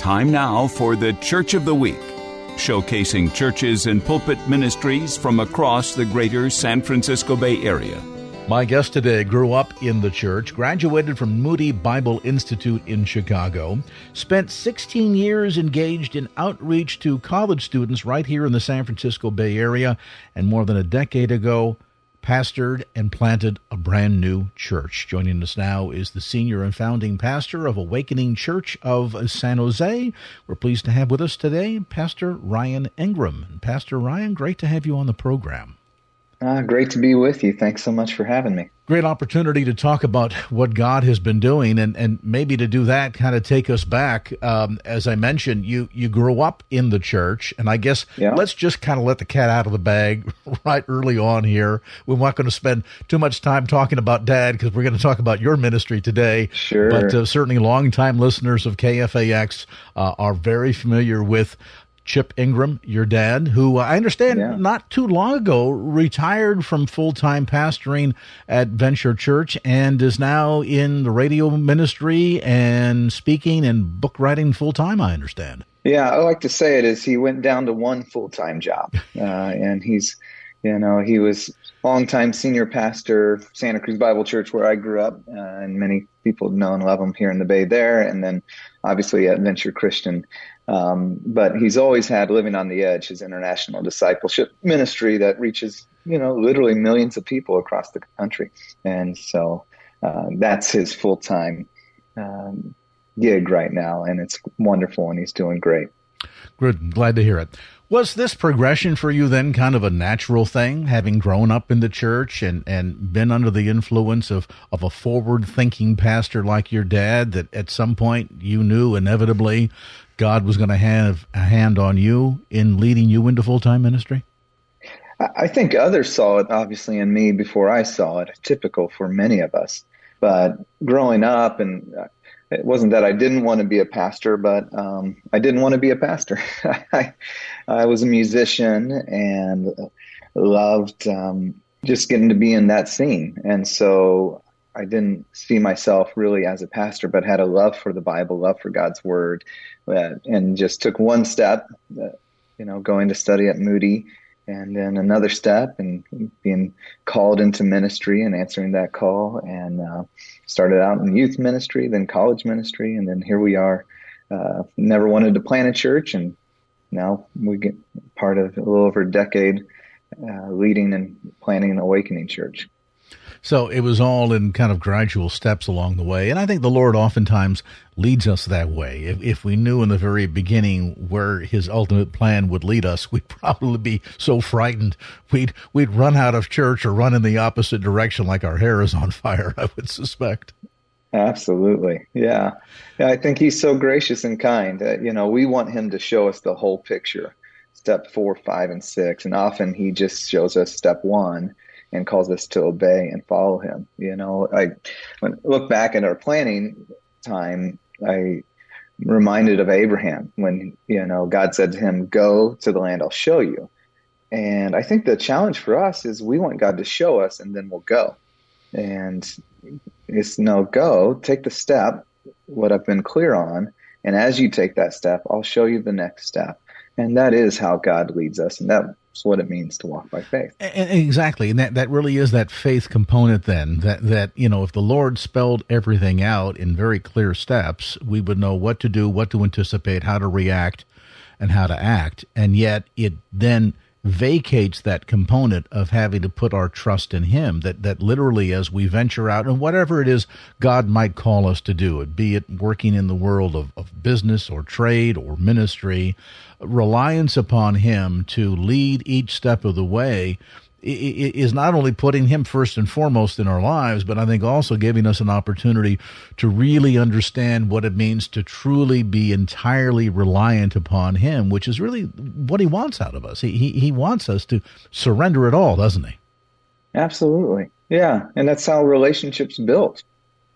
Time now for the Church of the Week, showcasing churches and pulpit ministries from across the greater San Francisco Bay Area. My guest today grew up in the church, graduated from Moody Bible Institute in Chicago, spent 16 years engaged in outreach to college students right here in the San Francisco Bay Area, and more than a decade ago, pastored and planted a brand new church. Joining us now is the senior and founding pastor of Awakening Church of San Jose. We're pleased to have with us today Pastor Ryan Ingram. Pastor Ryan, great to have you on the program. Uh, great to be with you. Thanks so much for having me. Great opportunity to talk about what God has been doing, and, and maybe to do that, kind of take us back. Um, as I mentioned, you you grew up in the church, and I guess yeah. let's just kind of let the cat out of the bag right early on here. We're not going to spend too much time talking about Dad because we're going to talk about your ministry today. Sure, but uh, certainly, longtime listeners of KFAX uh, are very familiar with Chip Ingram, your dad, who I understand yeah. not too long ago retired from full time pastoring at Venture Church and is now in the radio ministry and speaking and book writing full time, I understand. Yeah, I like to say it is he went down to one full time job. Uh, and he's, you know, he was longtime senior pastor, Santa Cruz Bible Church, where I grew up, uh, and many people know and love him here in the Bay there. And then obviously at Venture Christian um, but he's always had living on the edge his international discipleship ministry that reaches, you know, literally millions of people across the country. And so uh, that's his full time um, gig right now, and it's wonderful, and he's doing great. Good, glad to hear it. Was this progression for you then kind of a natural thing, having grown up in the church and, and been under the influence of, of a forward thinking pastor like your dad, that at some point you knew inevitably God was going to have a hand on you in leading you into full time ministry? I think others saw it obviously in me before I saw it, typical for many of us. But growing up, and uh, it wasn't that I didn't want to be a pastor, but um, I didn't want to be a pastor. I, I was a musician and loved um, just getting to be in that scene. And so I didn't see myself really as a pastor, but had a love for the Bible, love for God's Word, uh, and just took one step, uh, you know, going to study at Moody, and then another step, and being called into ministry and answering that call, and uh, started out in youth ministry, then college ministry, and then here we are. Uh, never wanted to plant a church, and now we get part of a little over a decade uh, leading and planning an awakening church. So it was all in kind of gradual steps along the way. And I think the Lord oftentimes leads us that way. If, if we knew in the very beginning where his ultimate plan would lead us, we'd probably be so frightened. We'd, we'd run out of church or run in the opposite direction like our hair is on fire, I would suspect. Absolutely. Yeah. yeah I think he's so gracious and kind. Uh, you know, we want him to show us the whole picture step four, five, and six. And often he just shows us step one and calls us to obey and follow him. You know, I when I look back at our planning time, I reminded of Abraham when, you know, God said to him, Go to the land I'll show you. And I think the challenge for us is we want God to show us and then we'll go. And it's no go, take the step, what I've been clear on. And as you take that step, I'll show you the next step. And that is how God leads us. And that it's what it means to walk by faith. Exactly, and that, that really is that faith component. Then that that you know, if the Lord spelled everything out in very clear steps, we would know what to do, what to anticipate, how to react, and how to act. And yet, it then vacates that component of having to put our trust in him that that literally as we venture out and whatever it is god might call us to do it be it working in the world of, of business or trade or ministry reliance upon him to lead each step of the way is not only putting him first and foremost in our lives, but I think also giving us an opportunity to really understand what it means to truly be entirely reliant upon him, which is really what he wants out of us. He, he, he wants us to surrender it all, doesn't he? Absolutely. Yeah. And that's how relationships built.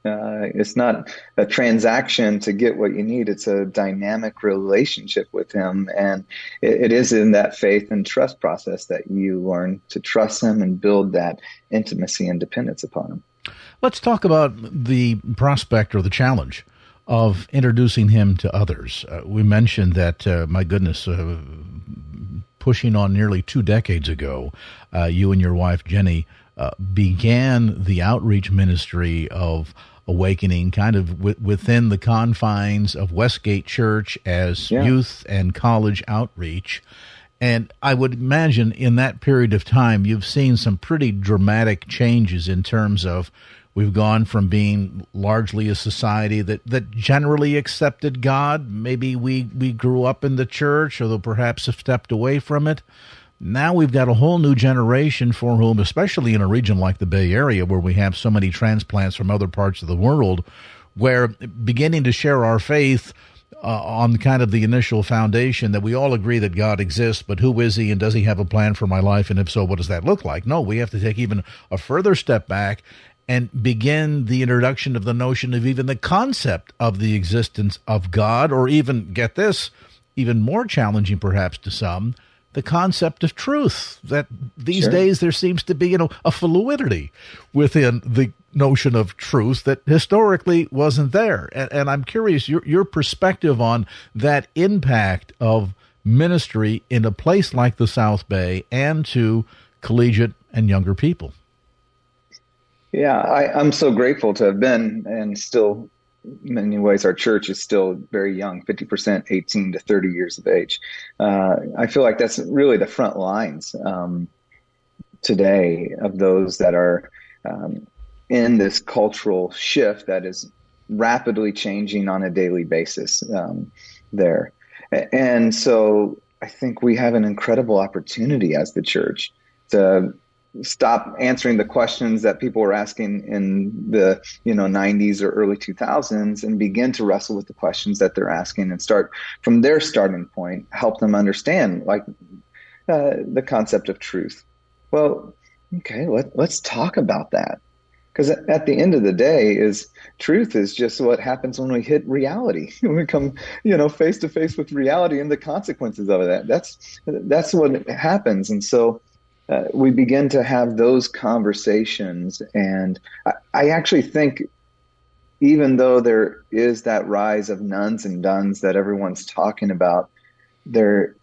Uh, it's not a transaction to get what you need. It's a dynamic relationship with Him. And it, it is in that faith and trust process that you learn to trust Him and build that intimacy and dependence upon Him. Let's talk about the prospect or the challenge of introducing Him to others. Uh, we mentioned that, uh, my goodness, uh, pushing on nearly two decades ago, uh, you and your wife, Jenny, uh, began the outreach ministry of awakening kind of w- within the confines of Westgate Church as yeah. youth and college outreach. And I would imagine in that period of time, you've seen some pretty dramatic changes in terms of we've gone from being largely a society that, that generally accepted God. Maybe we, we grew up in the church, although perhaps have stepped away from it. Now we've got a whole new generation for whom, especially in a region like the Bay Area, where we have so many transplants from other parts of the world, where beginning to share our faith uh, on kind of the initial foundation that we all agree that God exists, but who is He and does He have a plan for my life? And if so, what does that look like? No, we have to take even a further step back and begin the introduction of the notion of even the concept of the existence of God, or even, get this, even more challenging perhaps to some, the concept of truth. That these sure. days there seems to be, you know, a fluidity within the notion of truth that historically wasn't there. And, and I'm curious your your perspective on that impact of ministry in a place like the South Bay and to collegiate and younger people. Yeah, I, I'm so grateful to have been and still many ways, our church is still very young 50% 18 to 30 years of age. Uh, I feel like that's really the front lines um, today of those that are um, in this cultural shift that is rapidly changing on a daily basis um, there. And so I think we have an incredible opportunity as the church to stop answering the questions that people were asking in the you know 90s or early 2000s and begin to wrestle with the questions that they're asking and start from their starting point help them understand like uh, the concept of truth. Well okay let, let's talk about that. Because at the end of the day is truth is just what happens when we hit reality. When we come you know face to face with reality and the consequences of that. That's that's what happens. And so uh, we begin to have those conversations. And I, I, actually think, even though there is that rise of nones and dones that everyone's talking about, there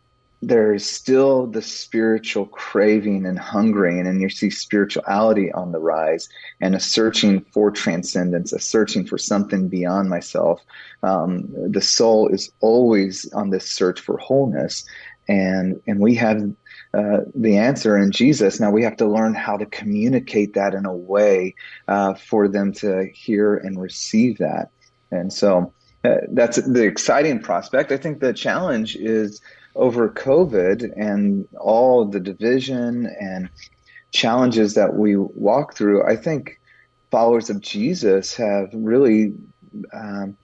there's still the spiritual craving and hungering, and you see spirituality on the rise, and a searching for transcendence, a searching for something beyond myself. Um, the soul is always on this search for wholeness, and and we have uh, the answer in Jesus. Now we have to learn how to communicate that in a way uh, for them to hear and receive that. And so uh, that's the exciting prospect. I think the challenge is over COVID and all the division and challenges that we walk through. I think followers of Jesus have really um,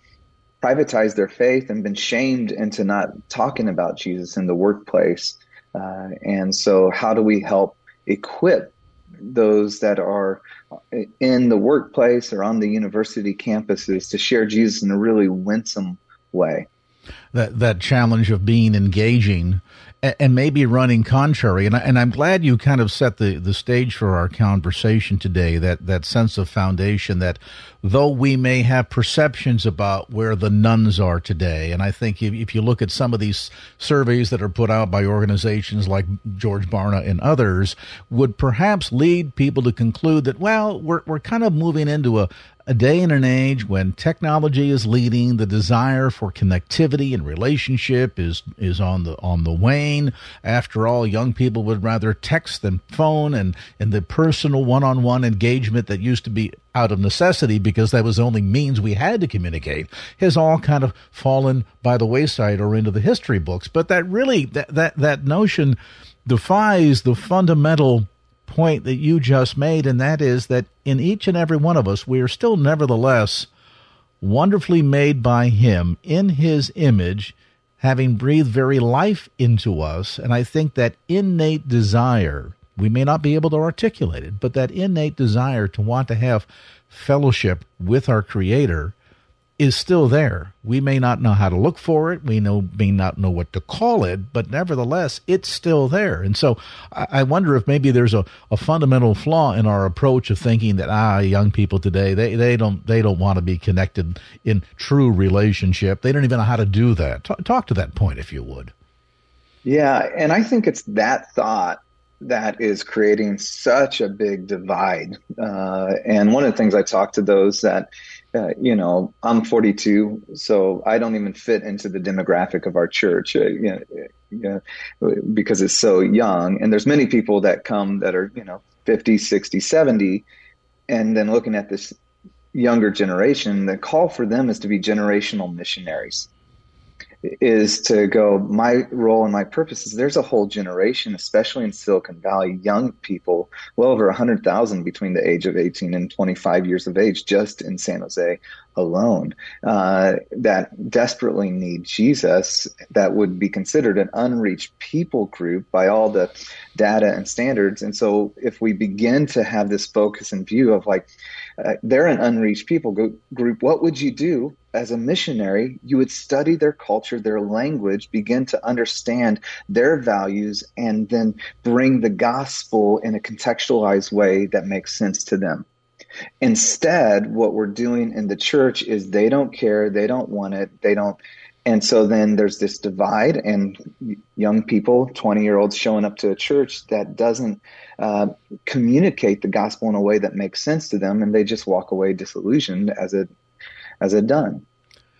privatized their faith and been shamed into not talking about Jesus in the workplace uh, and so, how do we help equip those that are in the workplace or on the university campuses to share Jesus in a really winsome way? That that challenge of being engaging and maybe running contrary. And, I, and I'm glad you kind of set the, the stage for our conversation today. That that sense of foundation that though we may have perceptions about where the nones are today, and I think if, if you look at some of these surveys that are put out by organizations like George Barna and others, would perhaps lead people to conclude that well, we're we're kind of moving into a, a day and an age when technology is leading, the desire for connectivity and relationship is is on the on the wane. After all, young people would rather text than phone, and and the personal one-on-one engagement that used to be out of necessity because that was the only means we had to communicate has all kind of fallen by the wayside or into the history books. But that really that that that notion defies the fundamental point that you just made, and that is that in each and every one of us, we are still nevertheless wonderfully made by Him in His image, having breathed very life into us. And I think that innate desire, we may not be able to articulate it, but that innate desire to want to have fellowship with our Creator is still there. We may not know how to look for it. We know, may not know what to call it, but nevertheless, it's still there. And so I, I wonder if maybe there's a, a fundamental flaw in our approach of thinking that, ah, young people today, they, they don't, they don't want to be connected in true relationship. They don't even know how to do that. Talk, talk to that point, if you would. Yeah. And I think it's that thought that is creating such a big divide. Uh, and one of the things I talk to those that, uh, you know, I'm 42, so I don't even fit into the demographic of our church, uh, you know, because it's so young. And there's many people that come that are, you know, 50, 60, 70, and then looking at this younger generation, the call for them is to be generational missionaries is to go my role and my purpose is there's a whole generation especially in silicon valley young people well over 100000 between the age of 18 and 25 years of age just in san jose alone uh, that desperately need jesus that would be considered an unreached people group by all the data and standards and so if we begin to have this focus and view of like uh, they're an unreached people group what would you do as a missionary, you would study their culture, their language, begin to understand their values, and then bring the gospel in a contextualized way that makes sense to them. Instead, what we're doing in the church is they don't care, they don't want it, they don't. And so then there's this divide, and young people, 20 year olds showing up to a church that doesn't uh, communicate the gospel in a way that makes sense to them, and they just walk away disillusioned as it as it done.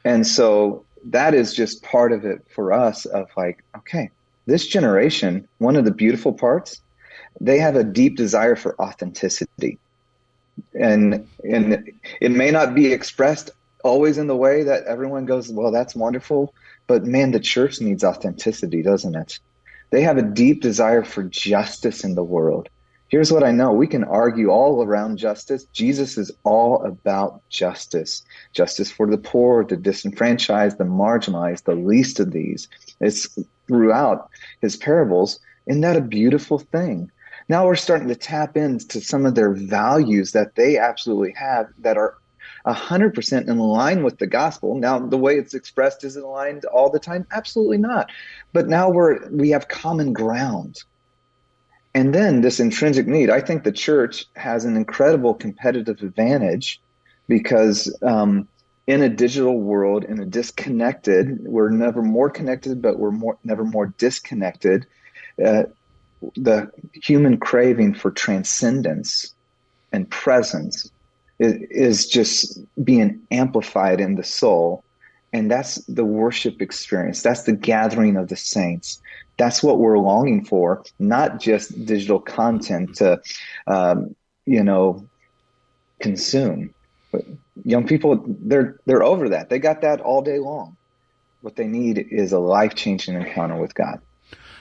And so that is just part of it for us of like, okay, this generation, one of the beautiful parts, they have a deep desire for authenticity. And and it may not be expressed always in the way that everyone goes, well, that's wonderful. But man, the church needs authenticity, doesn't it? They have a deep desire for justice in the world. Here's what I know. We can argue all around justice. Jesus is all about justice. Justice for the poor, the disenfranchised, the marginalized, the least of these. It's throughout his parables. Isn't that a beautiful thing? Now we're starting to tap into some of their values that they absolutely have that are 100% in line with the gospel. Now, the way it's expressed is aligned all the time? Absolutely not. But now we're, we have common ground and then this intrinsic need. I think the church has an incredible competitive advantage because um, in a digital world, in a disconnected, we're never more connected, but we're more, never more disconnected. Uh, the human craving for transcendence and presence is, is just being amplified in the soul. And that's the worship experience. That's the gathering of the saints that's what we're longing for, not just digital content to, um, you know, consume. But young people, they're they're over that. They got that all day long. What they need is a life changing encounter with God.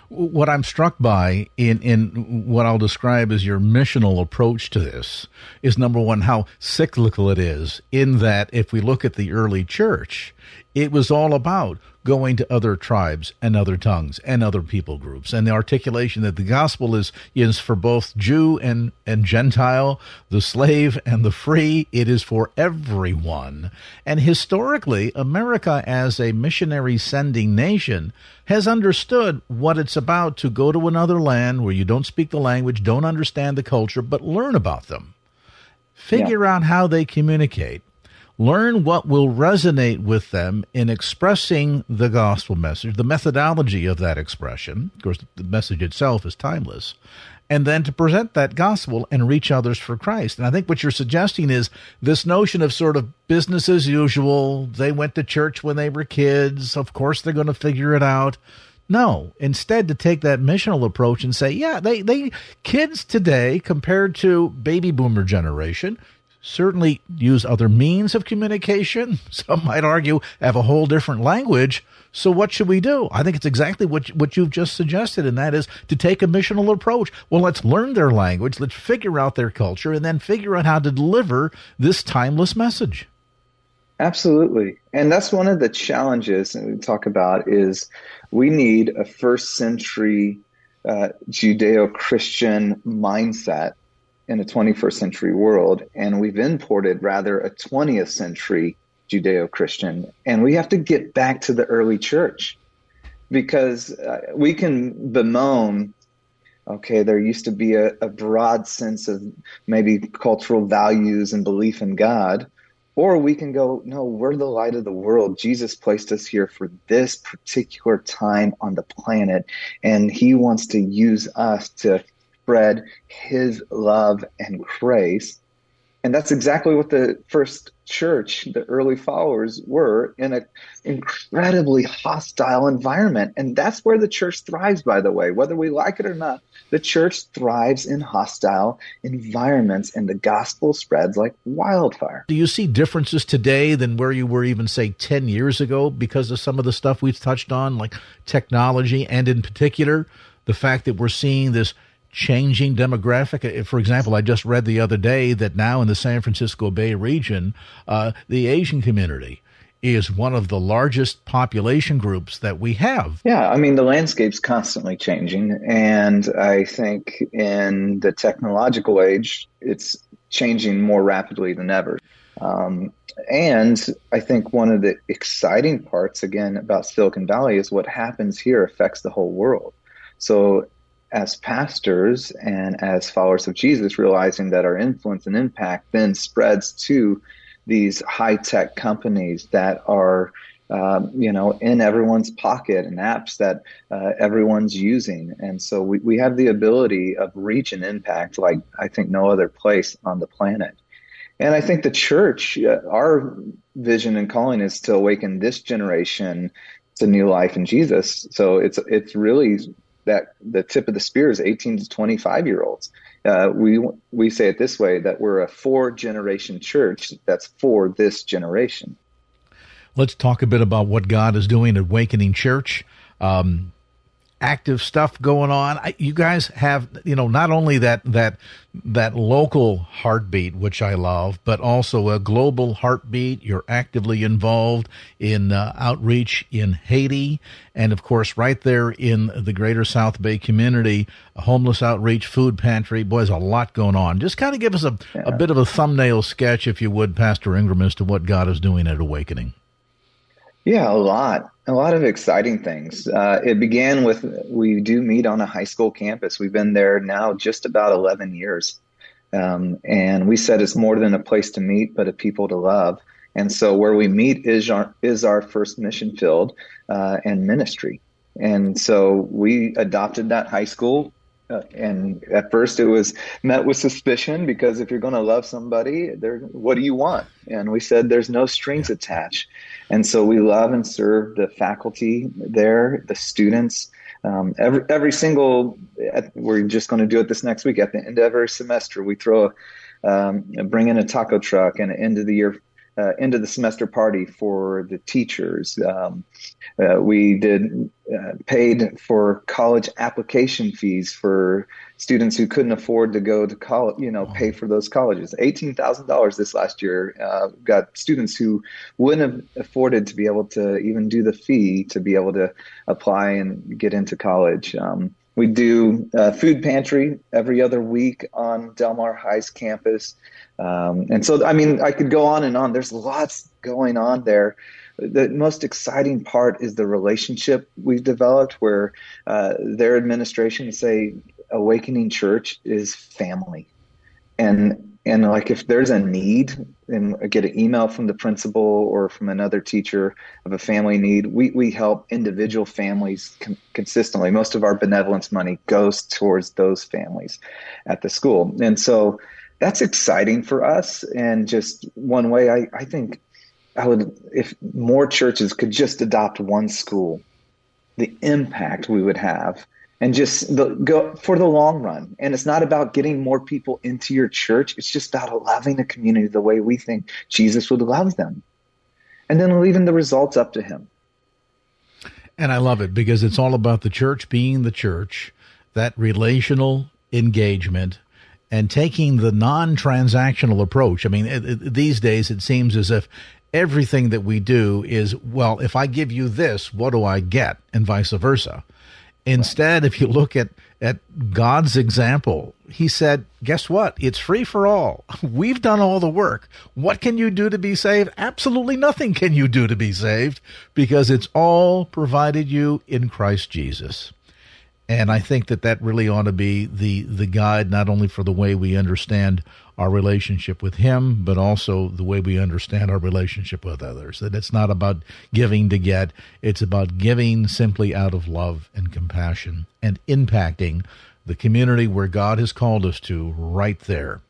What I'm struck by in, in what I'll describe as your missional approach to this is number one, how cyclical it is, in that if we look at the early church, it was all about going to other tribes and other tongues and other people groups and the articulation that the gospel is is for both Jew and and Gentile, the slave and the free. It is for everyone. And historically, America as a missionary sending nation has understood what it's about to go to another land where you don't speak the language, don't understand the culture, but learn about them. Figure yeah. out how they communicate learn what will resonate with them in expressing the gospel message, the methodology of that expression. Of course, the message itself is timeless. And then to present that gospel and reach others for Christ. And I think what you're suggesting is this notion of sort of business as usual. They went to church when they were kids. Of course, they're going to figure it out. No, instead to take that missional approach and say, yeah, they, they kids today compared to baby boomer generation certainly use other means of communication. Some might argue have a whole different language. So what should we do? I think it's exactly what what you've just suggested, and that is to take a missional approach. Well, let's learn their language, let's figure out their culture, and then figure out how to deliver this timeless message. Absolutely. And that's one of the challenges that we talk about is we need a first century uh, Judeo-Christian mindset in a 21st century world. And we've imported rather a 20th century Judeo-Christian. And we have to get back to the early church because uh, we can bemoan okay, there used to be a, a, broad sense of maybe cultural values and belief in God. Or we can go, no, we're the light of the world. Jesus placed us here for this particular time on the planet, and he wants to use us to spread his love and grace. And that's exactly what the first church, the early followers were in an incredibly hostile environment. And that's where the church thrives, by the way, whether we like it or not. The church thrives in hostile environments and the gospel spreads like wildfire. Do you see differences today than where you were even, say, 10 years ago because of some of the stuff we've touched on, like technology and in particular, the fact that we're seeing this changing demographic. Uh, for example, I just read the other day that now in the San Francisco Bay region, uh, the Asian community is one of the largest population groups that we have. Yeah, I mean, the landscape's constantly changing. And I think in the technological age, it's changing more rapidly than ever. Um, and I think one of the exciting parts, again, about Silicon Valley is what happens here affects the whole world. So as pastors and as followers of Jesus, realizing that our influence and impact then spreads to these high tech companies that are, um, you know, in everyone's pocket and apps that uh, everyone's using. And so we, we have the ability of reach and impact like I think no other place on the planet. And I think the church, uh, our vision and calling is to awaken this generation to new life in Jesus. So it's it's really that the tip of the spear is 18 to 25 year olds. Uh, we we say it this way that we're a four generation church that's for this generation. Let's talk a bit about what God is doing at Awakening Church. Um, active stuff going on. I, you guys have, you know, not only that that that local heartbeat, which I love, but also a global heartbeat. You're actively involved in uh, outreach in Haiti, and of course, right there in the Greater South Bay community, a homeless outreach, food pantry. Boy, there's a lot going on. Just kind of give us a, yeah. a bit of a thumbnail sketch, if you would, Pastor Ingram, as to what God is doing at Awakening. Yeah, a lot. A lot of exciting things. Uh, it began with we do meet on a high school campus. We've been there now just about 11 years. Um, and we said it's more than a place to meet, but a people to love. And so where we meet is our, is our first mission field uh, and ministry. And so we adopted that high school uh, and at first it was met with suspicion because if you're going to love somebody, what do you want? And we said there's no strings attached. And so we love and serve the faculty there, the students. Um, every every single, we're just going to do it this next week. At the end of every semester, we throw, a, um, bring in a taco truck and an end of the year uh, end of the semester party for the teachers. Um, uh, we did uh, paid for college application fees for students who couldn't afford to go to college. You know, pay for those colleges. Eighteen thousand dollars this last year. Uh, got students who wouldn't have afforded to be able to even do the fee to be able to apply and get into college. Um, we do uh, food pantry every other week on Del Mar High's campus. Um, and so, I mean, I could go on and on. There's lots going on there. The most exciting part is the relationship we've developed where uh, their administration say Awakening Church is family. And and like if there's a need and I get an email from the principal or from another teacher of a family need, we, we help individual families con- consistently. Most of our benevolence money goes towards those families at the school. And so that's exciting for us. And just one way I, I think I would, if more churches could just adopt one school, the impact we would have and just the, go for the long run. And it's not about getting more people into your church. It's just about loving the community the way we think Jesus would love them. And then leaving the results up to him. And I love it because it's all about the church being the church, that relational engagement, and taking the non transactional approach. I mean, it, it, these days it seems as if everything that we do is, well, if I give you this, what do I get? And vice versa. Instead, if you look at, at God's example, he said, guess what? It's free for all. We've done all the work. What can you do to be saved? Absolutely nothing can you do to be saved because it's all provided you in Christ Jesus. And I think that that really ought to be the, the guide, not only for the way we understand our relationship with Him, but also the way we understand our relationship with others. That it's not about giving to get, it's about giving simply out of love and compassion and impacting the community where God has called us to right there.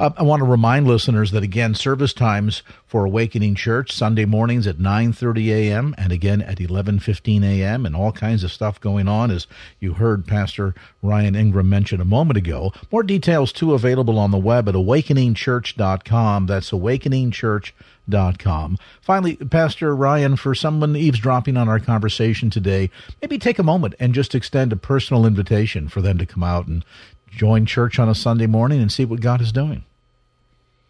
Uh, I want to remind listeners that again, service times for Awakening Church Sunday mornings at 9:30 a.m. and again at 11:15 a.m. and all kinds of stuff going on as you heard Pastor Ryan Ingram mention a moment ago. More details too available on the web at awakeningchurch.com. That's awakeningchurch.com. Finally, Pastor Ryan, for someone eavesdropping on our conversation today, maybe take a moment and just extend a personal invitation for them to come out and join church on a Sunday morning and see what God is doing.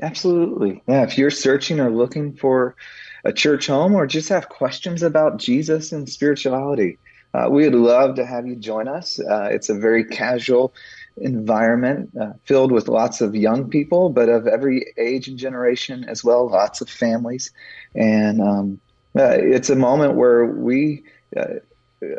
Absolutely. Yeah. If you're searching or looking for a church home or just have questions about Jesus and spirituality, uh, we would love to have you join us. Uh, it's a very casual environment uh, filled with lots of young people, but of every age and generation as well, lots of families. And um, uh, it's a moment where we uh,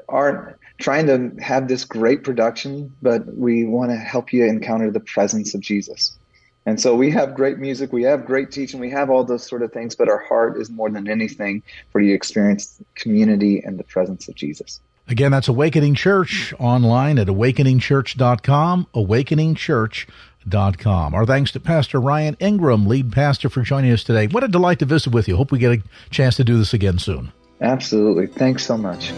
aren't trying to have this great production, but we want to help you encounter the presence of Jesus. And so we have great music, we have great teaching, we have all those sort of things, but our heart is more than anything for you to experience community and the presence of Jesus. Again, that's Awakening Church online at awakeningchurch.com, awakeningchurch.com. Our thanks to Pastor Ryan Ingram, lead pastor, for joining us today. What a delight to visit with you. Hope we get a chance to do this again soon. Absolutely. Thanks so much.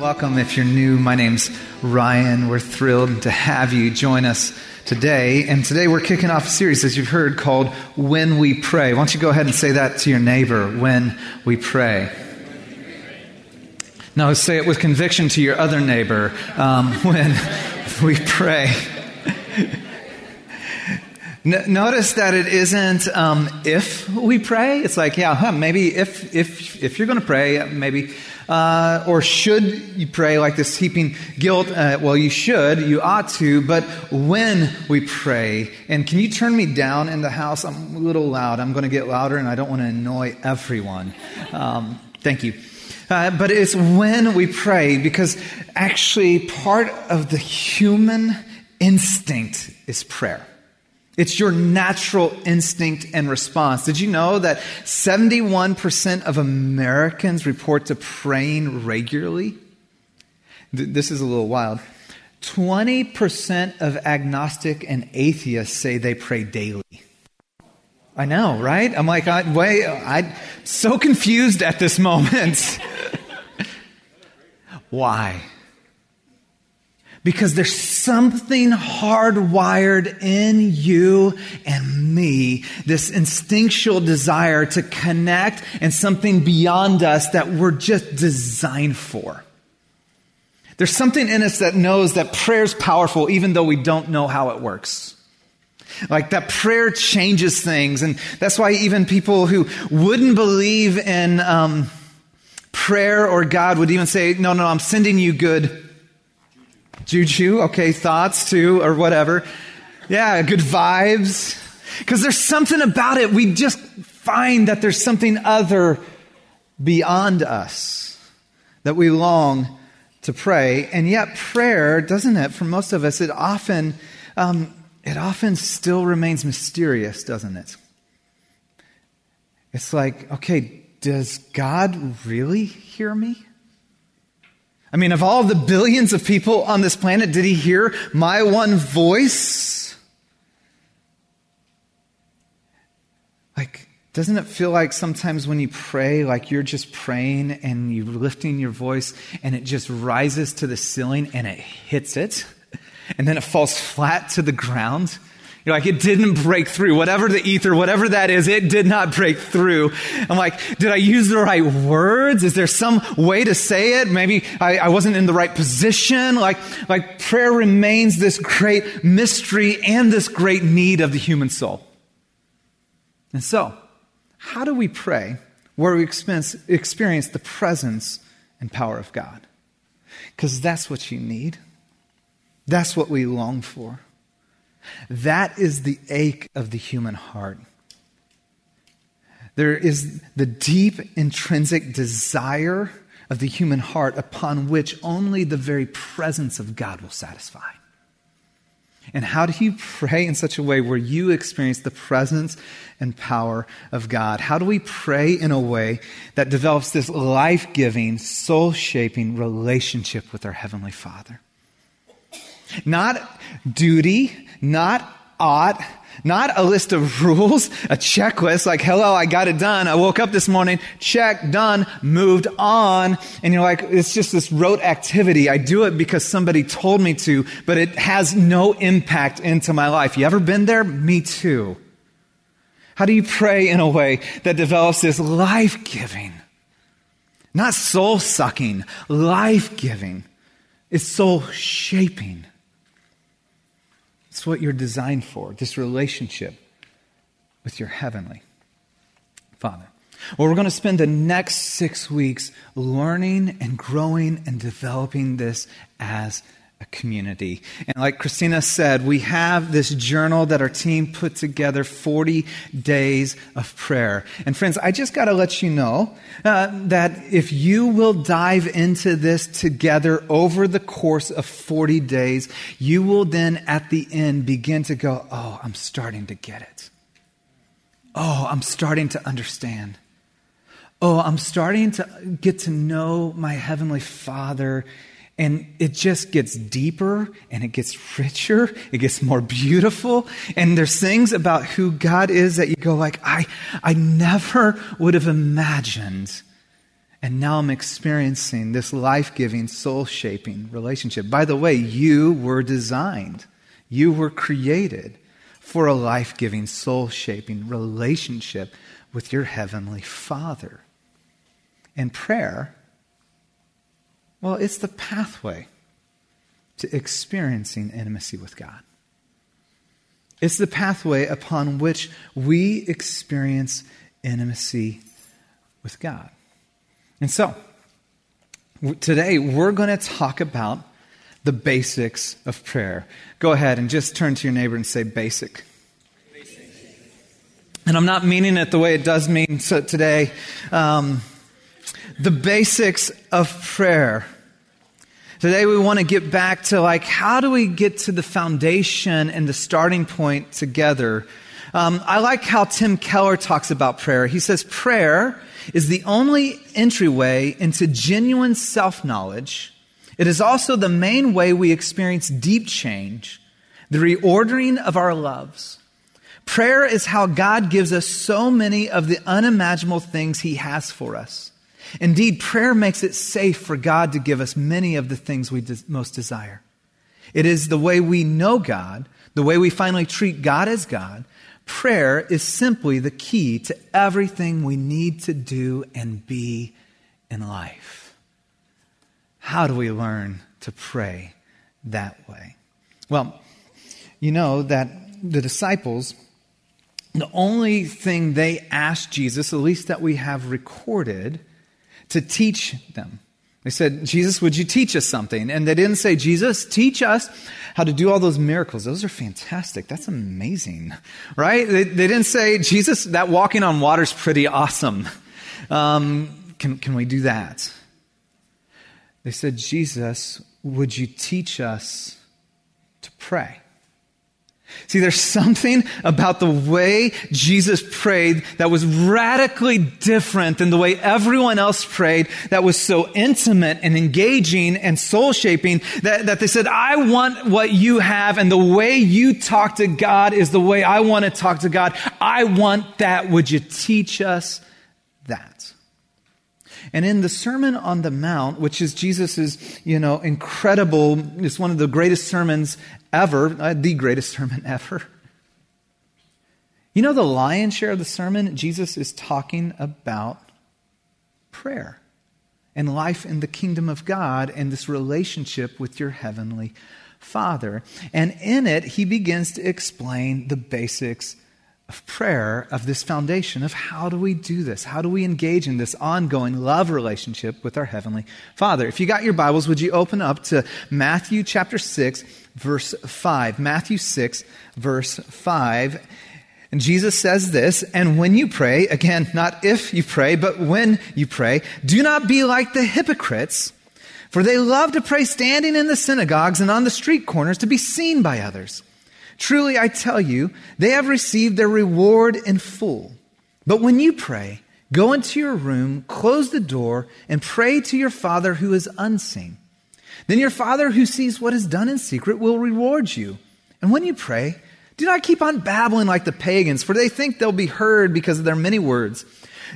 Welcome. If you're new, my name's Ryan. We're thrilled to have you join us today. And today we're kicking off a series, as you've heard, called When We Pray. Why don't you go ahead and say that to your neighbor, When We Pray. Now say it with conviction to your other neighbor, um, When We Pray. Notice that it isn't um, if we pray. It's like, yeah, huh, maybe if if if you're going to pray, maybe uh, or should you pray like this heaping guilt? Uh, well, you should, you ought to, but when we pray, and can you turn me down in the house? I'm a little loud. I'm going to get louder, and I don't want to annoy everyone. Um, thank you. Uh, but it's when we pray because actually part of the human instinct is prayer. It's your natural instinct and response. Did you know that 71% of Americans report to praying regularly? This is a little wild. 20% of agnostic and atheists say they pray daily. I know, right? I'm like, I, wait, I'm so confused at this moment. Why? Because there's something hardwired in you and me, this instinctual desire to connect and something beyond us that we're just designed for. There's something in us that knows that prayer's powerful even though we don't know how it works. Like that prayer changes things. And that's why even people who wouldn't believe in um, prayer or God would even say, no, no, I'm sending you good Juju, okay, thoughts too, or whatever. Yeah, good vibes. Because there's something about it. We just find that there's something other beyond us that we long to pray. And yet, prayer, doesn't it, for most of us, it often, um, it often still remains mysterious, doesn't it? It's like, okay, does God really hear me? I mean, of all the billions of people on this planet, did he hear my one voice? Like, Doesn't it feel like sometimes when you pray, like you're just praying and you're lifting your voice and it just rises to the ceiling and it hits it and then it falls flat to the ground? You're like, it didn't break through. Whatever the ether, whatever that is, it did not break through. I'm like, did I use the right words? Is there some way to say it? Maybe I, I wasn't in the right position. Like, like prayer remains this great mystery and this great need of the human soul. And so, how do we pray where we experience, experience the presence and power of God? Because that's what you need. That's what we long for. That is the ache of the human heart. There is the deep intrinsic desire of the human heart upon which only the very presence of God will satisfy. And how do you pray in such a way where you experience the presence and power of God? How do we pray in a way that develops this life giving, soul shaping relationship with our Heavenly Father? Not duty, not ought, not a list of rules, a checklist like, hello, I got it done. I woke up this morning, check, done, moved on. And you're like, it's just this rote activity. I do it because somebody told me to, but it has no impact into my life. You ever been there? Me too. How do you pray in a way that develops this life giving, not soul sucking, life giving? It's soul shaping. It's what you're designed for, this relationship with your heavenly Father. Well, we're going to spend the next six weeks learning and growing and developing this as a community. And like Christina said, we have this journal that our team put together 40 days of prayer. And friends, I just got to let you know uh, that if you will dive into this together over the course of 40 days, you will then at the end begin to go, Oh, I'm starting to get it. Oh, I'm starting to understand. Oh, I'm starting to get to know my Heavenly Father and it just gets deeper and it gets richer. It gets more beautiful. And there's things about who God is that you go like, I, I never would have imagined. And now I'm experiencing this life giving, soul shaping relationship. By the way, you were designed, you were created for a life giving, soul shaping relationship with your Heavenly Father. And prayer well, it's the pathway to experiencing intimacy with God. It's the pathway upon which we experience intimacy with God. And so, today we're going to talk about the basics of prayer. Go ahead and just turn to your neighbor and say basic. And I'm not meaning it the way it does mean so today. Um, the basics of prayer. Today we want to get back to like, how do we get to the foundation and the starting point together? Um, I like how Tim Keller talks about prayer. He says prayer is the only entryway into genuine self-knowledge. It is also the main way we experience deep change, the reordering of our loves. Prayer is how God gives us so many of the unimaginable things He has for us. Indeed, prayer makes it safe for God to give us many of the things we des- most desire. It is the way we know God, the way we finally treat God as God. Prayer is simply the key to everything we need to do and be in life. How do we learn to pray that way? Well, you know that the disciples, the only thing they asked Jesus, at least that we have recorded, to teach them. They said, Jesus, would you teach us something? And they didn't say, Jesus, teach us how to do all those miracles. Those are fantastic. That's amazing, right? They, they didn't say, Jesus, that walking on water is pretty awesome. Um, can, can we do that? They said, Jesus, would you teach us to pray? See, there's something about the way Jesus prayed that was radically different than the way everyone else prayed, that was so intimate and engaging and soul shaping that, that they said, I want what you have, and the way you talk to God is the way I want to talk to God. I want that. Would you teach us that? And in the Sermon on the Mount, which is Jesus' you know, incredible, it's one of the greatest sermons ever, uh, the greatest sermon ever. You know, the lion's share of the sermon, Jesus is talking about prayer and life in the kingdom of God and this relationship with your heavenly Father. And in it, he begins to explain the basics of prayer, of this foundation of how do we do this? How do we engage in this ongoing love relationship with our Heavenly Father? If you got your Bibles, would you open up to Matthew chapter 6, verse 5? Matthew 6, verse 5. And Jesus says this, and when you pray, again, not if you pray, but when you pray, do not be like the hypocrites, for they love to pray standing in the synagogues and on the street corners to be seen by others. Truly, I tell you, they have received their reward in full. But when you pray, go into your room, close the door, and pray to your Father who is unseen. Then your Father who sees what is done in secret will reward you. And when you pray, do not keep on babbling like the pagans, for they think they'll be heard because of their many words.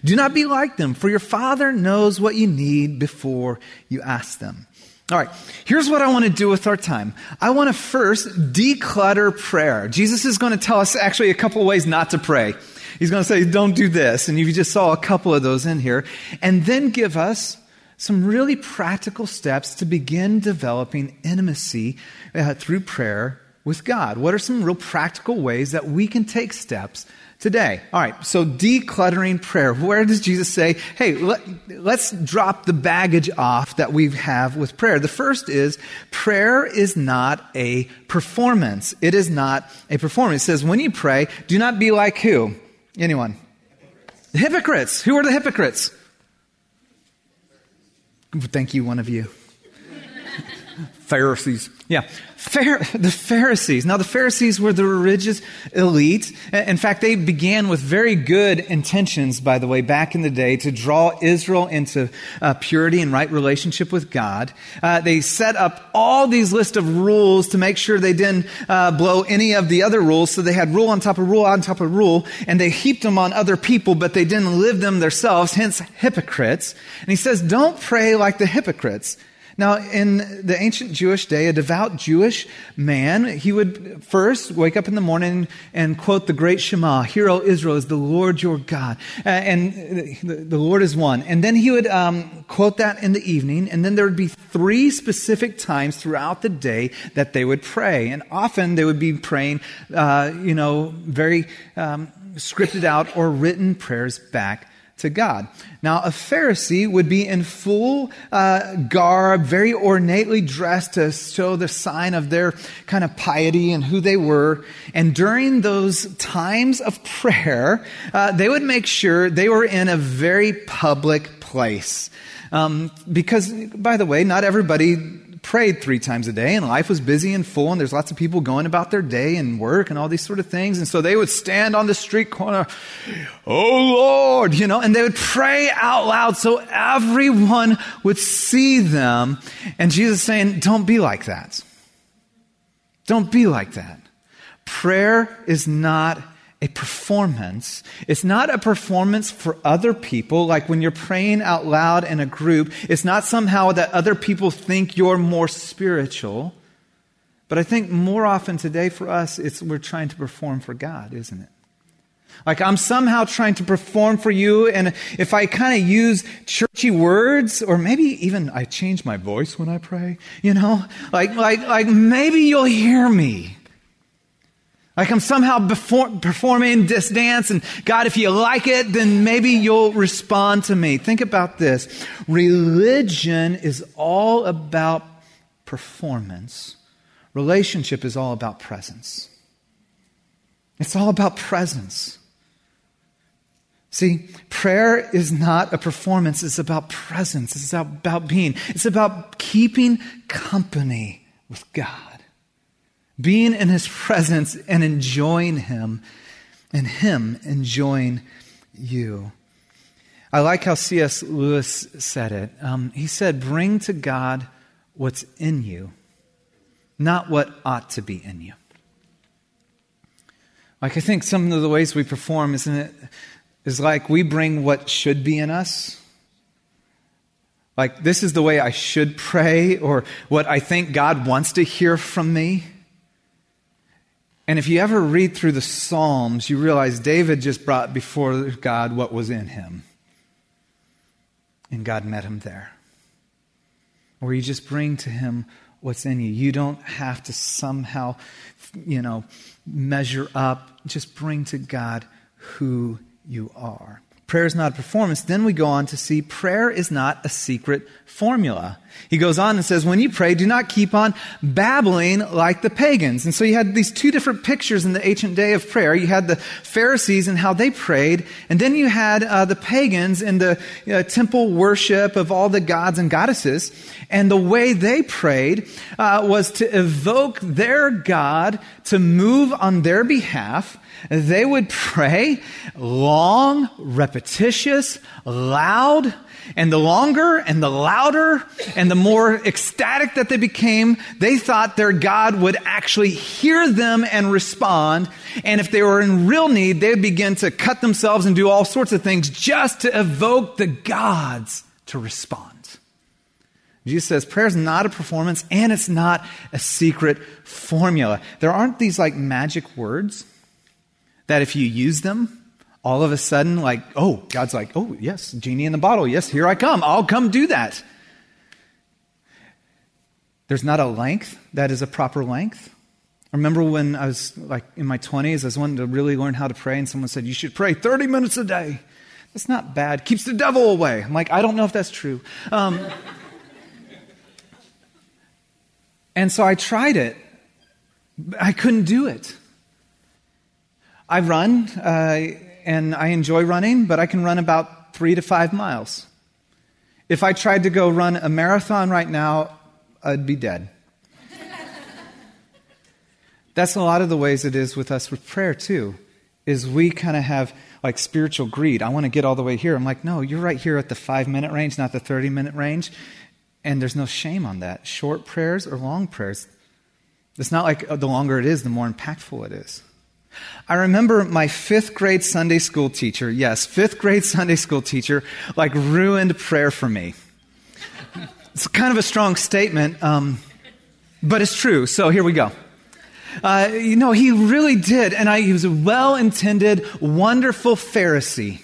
Do not be like them, for your Father knows what you need before you ask them. All right, here's what I want to do with our time. I want to first declutter prayer. Jesus is going to tell us actually a couple ways not to pray. He's going to say, don't do this. And you just saw a couple of those in here. And then give us some really practical steps to begin developing intimacy uh, through prayer with God. What are some real practical ways that we can take steps today. All right, so decluttering prayer. Where does Jesus say, hey, let, us drop the baggage off that we have with prayer? The first is prayer is not a performance. It is not a performance. It says, when you pray, do not be like who? Anyone? The hypocrites. Who are the hypocrites? Thank you, one of you. Pharisees. Yeah. the Pharisees. Now, the Pharisees were the religious elite. In fact, they began with very good intentions, by the way, back in the day to draw Israel into uh, purity and right relationship with God. Uh, they set up all these list of rules to make sure they didn't uh, blow any of the other rules. So they had rule on top of rule on top of rule, and they heaped them on other people, but they didn't live them themselves, hence hypocrites. And he says, don't pray like the hypocrites. Now, in the ancient Jewish day, a devout Jewish man, he would first wake up in the morning and quote the great Shema, Hear, O Israel, is the Lord your God. And the Lord is one. And then he would um, quote that in the evening, and then there would be three specific times throughout the day that they would pray. And often they would be praying, uh, you know, very um, scripted out or written prayers back to God. Now, a Pharisee would be in full uh, garb, very ornately dressed to show the sign of their kind of piety and who they were. And during those times of prayer, uh, they would make sure they were in a very public place. Um, because, by the way, not everybody prayed three times a day and life was busy and full and there's lots of people going about their day and work and all these sort of things. And so they would stand on the street corner, Oh Lord, you know, and they would pray out loud so everyone would see them. And Jesus saying, don't be like that. Don't be like that. Prayer is not a performance. It's not a performance for other people, like when you're praying out loud in a group. It's not somehow that other people think you're more spiritual. But I think more often today for us, it's we're trying to perform for God, isn't it? Like I'm somehow trying to perform for you, and if I kind of use churchy words, or maybe even I change my voice when I pray, you know, like like like maybe you'll hear me. Like I'm somehow performing this dance, and God, if you like it, then maybe you'll respond to me. Think about this. Religion is all about performance, relationship is all about presence. It's all about presence. See, prayer is not a performance, it's about presence, it's about being, it's about keeping company with God being in his presence and enjoying him, and him enjoying you. I like how C.S. Lewis said it. Um, he said, Bring to God what's in you, not what ought to be in you. Like, I think some of the ways we perform, isn't it, is like we bring what should be in us. Like, this is the way I should pray, or what I think God wants to hear from me. And if you ever read through the Psalms, you realize David just brought before God what was in him. And God met him there. Or you just bring to him what's in you. You don't have to somehow, you know, measure up. Just bring to God who you are. Prayer is not a performance. Then we go on to see prayer is not a secret formula. He goes on and says, when you pray, do not keep on babbling like the pagans. And so you had these two different pictures in the ancient day of prayer. You had the Pharisees and how they prayed, and then you had uh, the pagans in the uh, temple worship of all the gods and goddesses. And the way they prayed uh, was to evoke their God to move on their behalf they would pray long, repetitious, loud, and the longer and the louder and the more ecstatic that they became, they thought their God would actually hear them and respond. And if they were in real need, they'd begin to cut themselves and do all sorts of things just to evoke the gods to respond. Jesus says prayer is not a performance and it's not a secret formula. There aren't these like magic words that if you use them, all of a sudden, like, oh, God's like, oh, yes, genie in the bottle. Yes, here I come. I'll come do that. There's not a length that is a proper length. I remember when I was like in my 20s, I was wanting to really learn how to pray, and someone said, You should pray 30 minutes a day. That's not bad. Keeps the devil away. I'm like, I don't know if that's true. Um, and so I tried it. I couldn't do it. I run, uh, and I enjoy running, but I can run about three to five miles. If I tried to go run a marathon right now, I'd be dead. That's a lot of the ways it is with us with prayer, too, is we kind of have like spiritual greed. I want to get all the way here. I'm like, no, you're right here at the five minute range, not the 30 minute range. And there's no shame on that. Short prayers or long prayers. It's not like the longer it is, the more impactful it is. I remember my fifth grade Sunday school teacher, yes, fifth grade Sunday school teacher, like ruined prayer for me. It's kind of a strong statement, um, but it's true. So here we go. Uh, you know, he really did. And I, he was a well intended, wonderful Pharisee.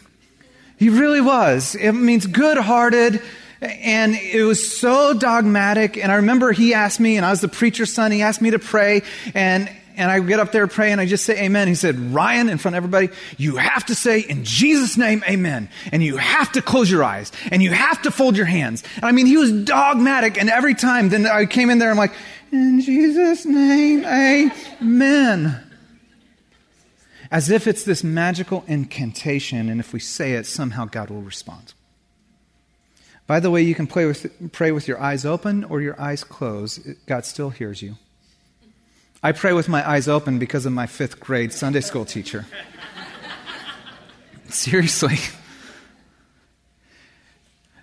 He really was. It means good hearted. And it was so dogmatic. And I remember he asked me, and I was the preacher's son, he asked me to pray. And and I get up there pray and I just say amen. He said, Ryan, in front of everybody, you have to say in Jesus' name, amen. And you have to close your eyes and you have to fold your hands. And I mean, he was dogmatic. And every time, then I came in there, I'm like, in Jesus' name, amen. As if it's this magical incantation, and if we say it, somehow God will respond. By the way, you can with, pray with your eyes open or your eyes closed. God still hears you. I pray with my eyes open because of my fifth grade Sunday school teacher. Seriously.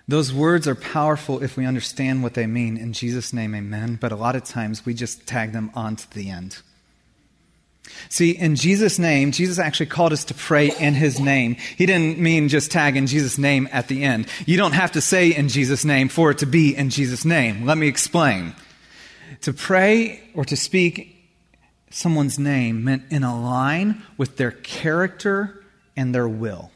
Those words are powerful if we understand what they mean. In Jesus' name, amen. But a lot of times we just tag them on to the end. See, in Jesus' name, Jesus actually called us to pray in His name. He didn't mean just tag in Jesus' name at the end. You don't have to say in Jesus' name for it to be in Jesus' name. Let me explain. To pray or to speak someone's name meant in a line with their character and their will.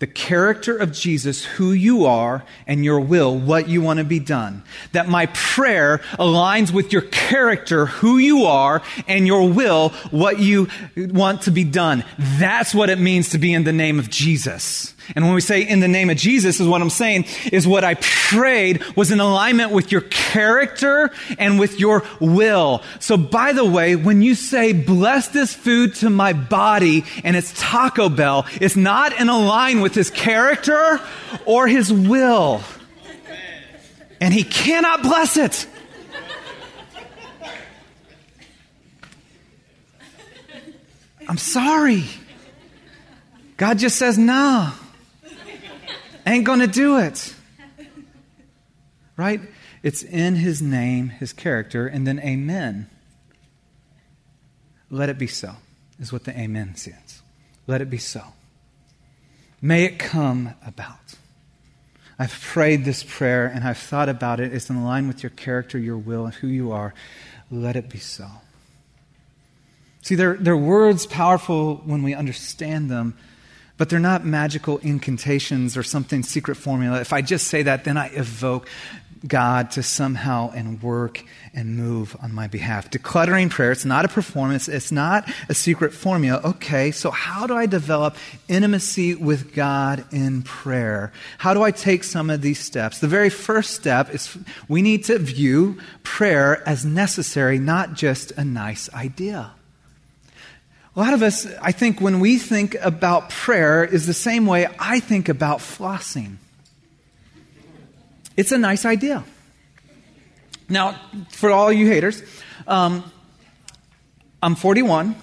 The character of Jesus, who you are, and your will, what you want to be done. That my prayer aligns with your character, who you are, and your will, what you want to be done. That's what it means to be in the name of Jesus. And when we say in the name of Jesus is what I'm saying is what I prayed was in alignment with your character and with your will. So by the way, when you say bless this food to my body and it's Taco Bell, it's not in align with his character or his will. And he cannot bless it. I'm sorry. God just says, nah, ain't going to do it. Right? It's in his name, his character, and then amen. Let it be so, is what the amen says. Let it be so. May it come about. I've prayed this prayer and I've thought about it. It's in line with your character, your will, and who you are. Let it be so. See, they're, they're words powerful when we understand them, but they're not magical incantations or something secret formula. If I just say that, then I evoke God to somehow and work and move on my behalf. Decluttering prayer, it's not a performance, it's not a secret formula. Okay, so how do I develop intimacy with God in prayer? How do I take some of these steps? The very first step is we need to view prayer as necessary, not just a nice idea. A lot of us, I think, when we think about prayer, is the same way I think about flossing. It's a nice idea. Now, for all you haters, um, I'm 41.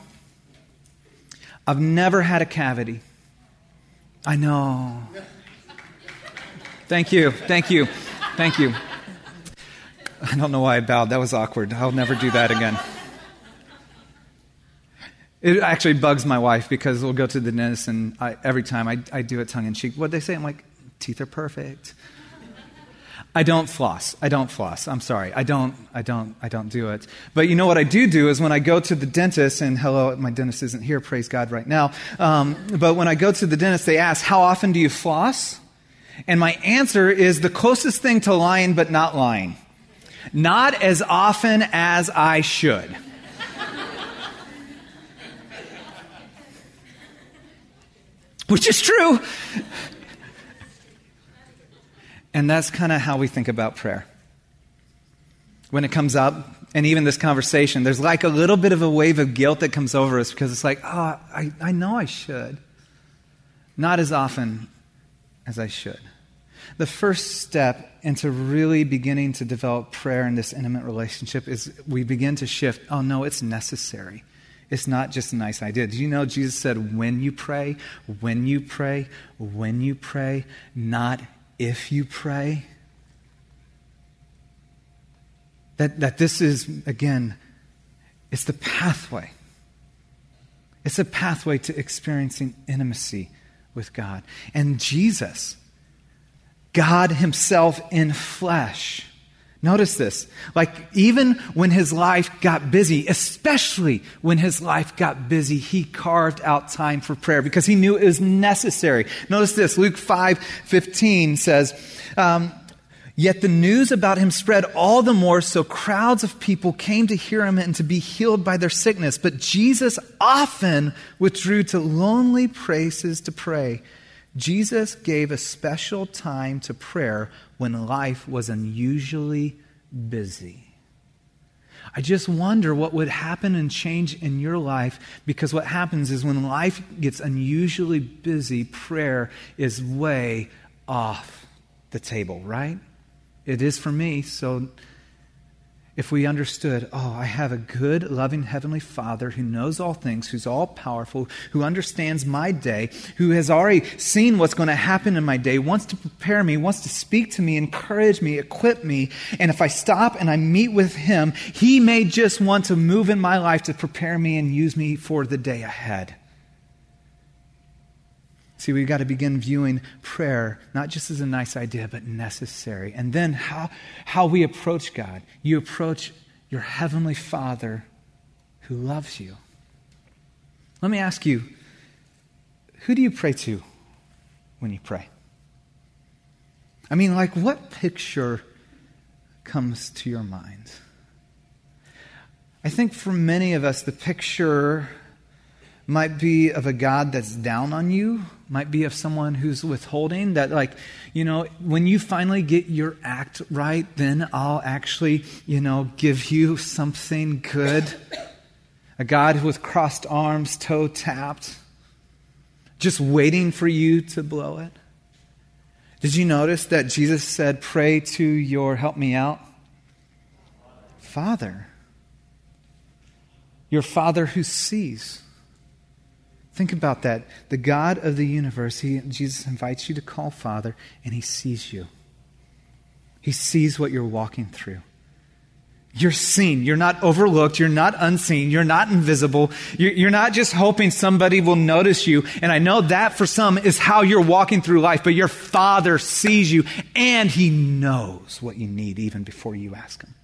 I've never had a cavity. I know. Thank you. Thank you. Thank you. I don't know why I bowed. That was awkward. I'll never do that again. It actually bugs my wife because we'll go to the dentist and I, every time I, I do it tongue in cheek. What they say? I'm like, teeth are perfect. I don't floss. I don't floss. I'm sorry. I don't, I don't, I don't do it. But you know what I do do is when I go to the dentist, and hello, my dentist isn't here, praise God, right now. Um, but when I go to the dentist, they ask, how often do you floss? And my answer is the closest thing to lying, but not lying. Not as often as I should. Which is true. And that's kind of how we think about prayer. When it comes up, and even this conversation, there's like a little bit of a wave of guilt that comes over us because it's like, oh, I, I know I should. Not as often as I should. The first step into really beginning to develop prayer in this intimate relationship is we begin to shift, oh, no, it's necessary. It's not just a nice idea. Do you know Jesus said, when you pray, when you pray, when you pray, not if you pray. That, that this is, again, it's the pathway. It's a pathway to experiencing intimacy with God. And Jesus, God Himself in flesh, Notice this. Like, even when his life got busy, especially when his life got busy, he carved out time for prayer because he knew it was necessary. Notice this. Luke 5 15 says, um, Yet the news about him spread all the more, so crowds of people came to hear him and to be healed by their sickness. But Jesus often withdrew to lonely places to pray. Jesus gave a special time to prayer when life was unusually busy. I just wonder what would happen and change in your life because what happens is when life gets unusually busy, prayer is way off the table, right? It is for me, so if we understood, oh, I have a good, loving Heavenly Father who knows all things, who's all powerful, who understands my day, who has already seen what's going to happen in my day, wants to prepare me, wants to speak to me, encourage me, equip me. And if I stop and I meet with Him, He may just want to move in my life to prepare me and use me for the day ahead. See, we've got to begin viewing prayer not just as a nice idea, but necessary. And then how, how we approach God. You approach your heavenly Father who loves you. Let me ask you who do you pray to when you pray? I mean, like, what picture comes to your mind? I think for many of us, the picture might be of a God that's down on you, might be of someone who's withholding, that, like, you know, when you finally get your act right, then I'll actually, you know, give you something good. A God with crossed arms, toe tapped, just waiting for you to blow it. Did you notice that Jesus said, Pray to your, help me out? Father. Your Father who sees Think about that. The God of the universe, he, Jesus invites you to call Father, and He sees you. He sees what you're walking through. You're seen. You're not overlooked. You're not unseen. You're not invisible. You're not just hoping somebody will notice you. And I know that for some is how you're walking through life, but your Father sees you and He knows what you need even before you ask Him.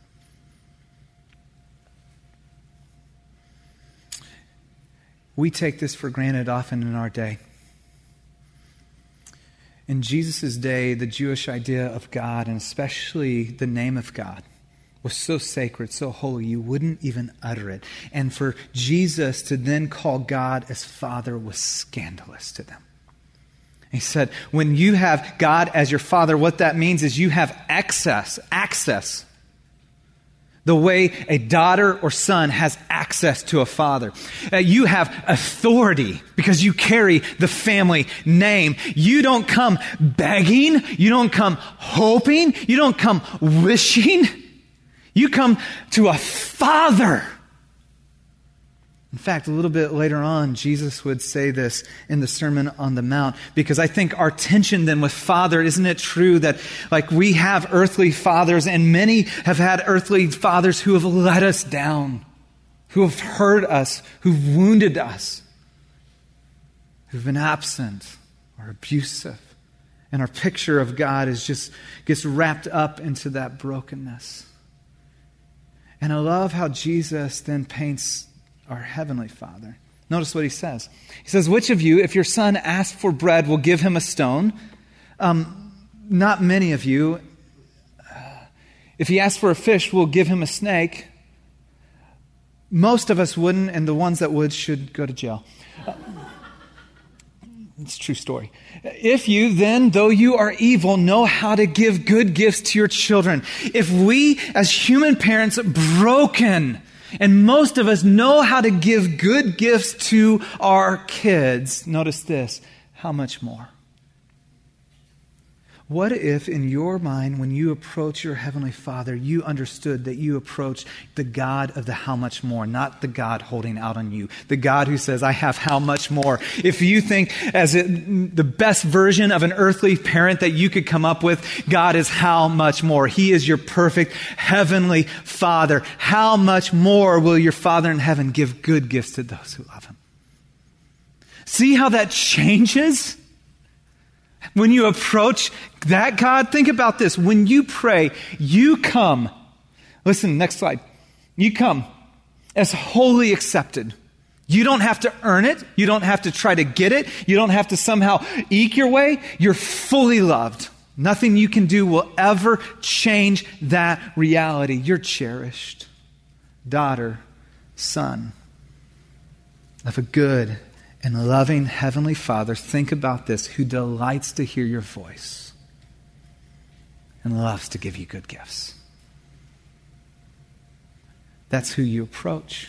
We take this for granted often in our day. In Jesus' day, the Jewish idea of God, and especially the name of God, was so sacred, so holy, you wouldn't even utter it. And for Jesus to then call God as Father was scandalous to them. He said, when you have God as your Father, what that means is you have access, access the way a daughter or son has access to a father. Uh, you have authority because you carry the family name. You don't come begging. You don't come hoping. You don't come wishing. You come to a father in fact, a little bit later on, Jesus would say this in the Sermon on the Mount because I think our tension then with Father, isn't it true that like we have earthly fathers and many have had earthly fathers who have let us down, who have hurt us, who've wounded us, who've been absent or abusive. And our picture of God is just gets wrapped up into that brokenness. And I love how Jesus then paints our Heavenly Father. Notice what he says. He says, Which of you, if your son asks for bread, will give him a stone? Um, not many of you. Uh, if he asks for a fish, will give him a snake. Most of us wouldn't, and the ones that would should go to jail. Uh, it's a true story. If you then, though you are evil, know how to give good gifts to your children, if we as human parents, broken, and most of us know how to give good gifts to our kids. Notice this how much more? What if, in your mind, when you approach your Heavenly Father, you understood that you approach the God of the how much more, not the God holding out on you, the God who says, I have how much more. If you think, as it, the best version of an earthly parent that you could come up with, God is how much more. He is your perfect Heavenly Father. How much more will your Father in heaven give good gifts to those who love Him? See how that changes? When you approach that God, think about this. When you pray, you come. Listen, next slide. You come as wholly accepted. You don't have to earn it. You don't have to try to get it. You don't have to somehow eke your way. You're fully loved. Nothing you can do will ever change that reality. You're cherished. Daughter, son of a good and loving Heavenly Father, think about this, who delights to hear your voice and loves to give you good gifts. That's who you approach.